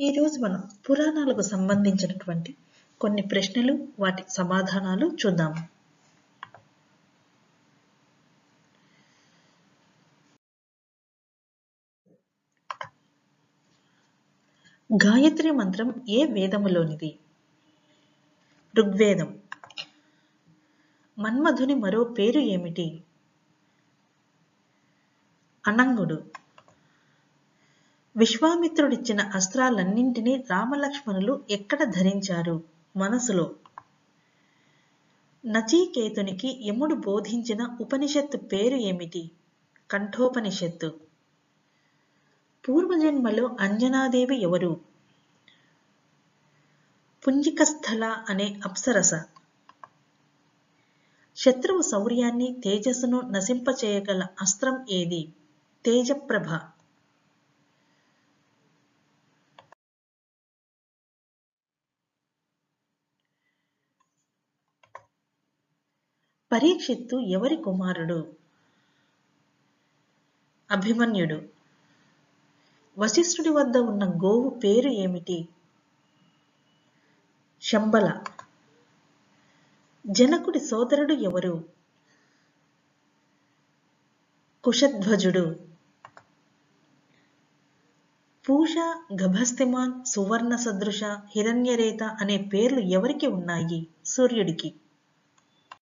ఈరోజు మనం పురాణాలకు సంబంధించినటువంటి కొన్ని ప్రశ్నలు వాటి సమాధానాలు చూద్దాం. గాయత్రి మంత్రం ఏ వేదములోనిది? ఋగ్వేదం. మన్మధుని మరో పేరు ఏమిటి? అనంగుడు. విశ్వామిత్రుడిచ్చిన అస్త్రాలన్నింటినీ రామలక్ష్మణులు ఎక్కడ ధరించారు? మనసులో. నచీకేతునికి యముడు బోధించిన ఉపనిషత్తు పేరు ఏమిటి? కంఠోపనిషత్తు. పూర్వజన్మలో అంజనాదేవి ఎవరు? పుంజికస్థల అనే అప్సరస. శత్రువు శౌర్యాన్ని తేజస్సును నశింపచేయగల అస్త్రం ఏది? తేజప్రభ. పరీక్షిత్తు ఎవరి కుమారుడు? అభిమన్యుడు. వశిష్ఠుడి వద్ద ఉన్న గోవు పేరు ఏమిటి? శంబల. జనకుడి సోదరుడు ఎవరు? కుషధ్వజుడు పూష గభస్తిమాన్ సువర్ణ సదృశ హిరణ్యరేత అనే పేర్లు ఎవరికి ఉన్నాయి? సూర్యుడికి.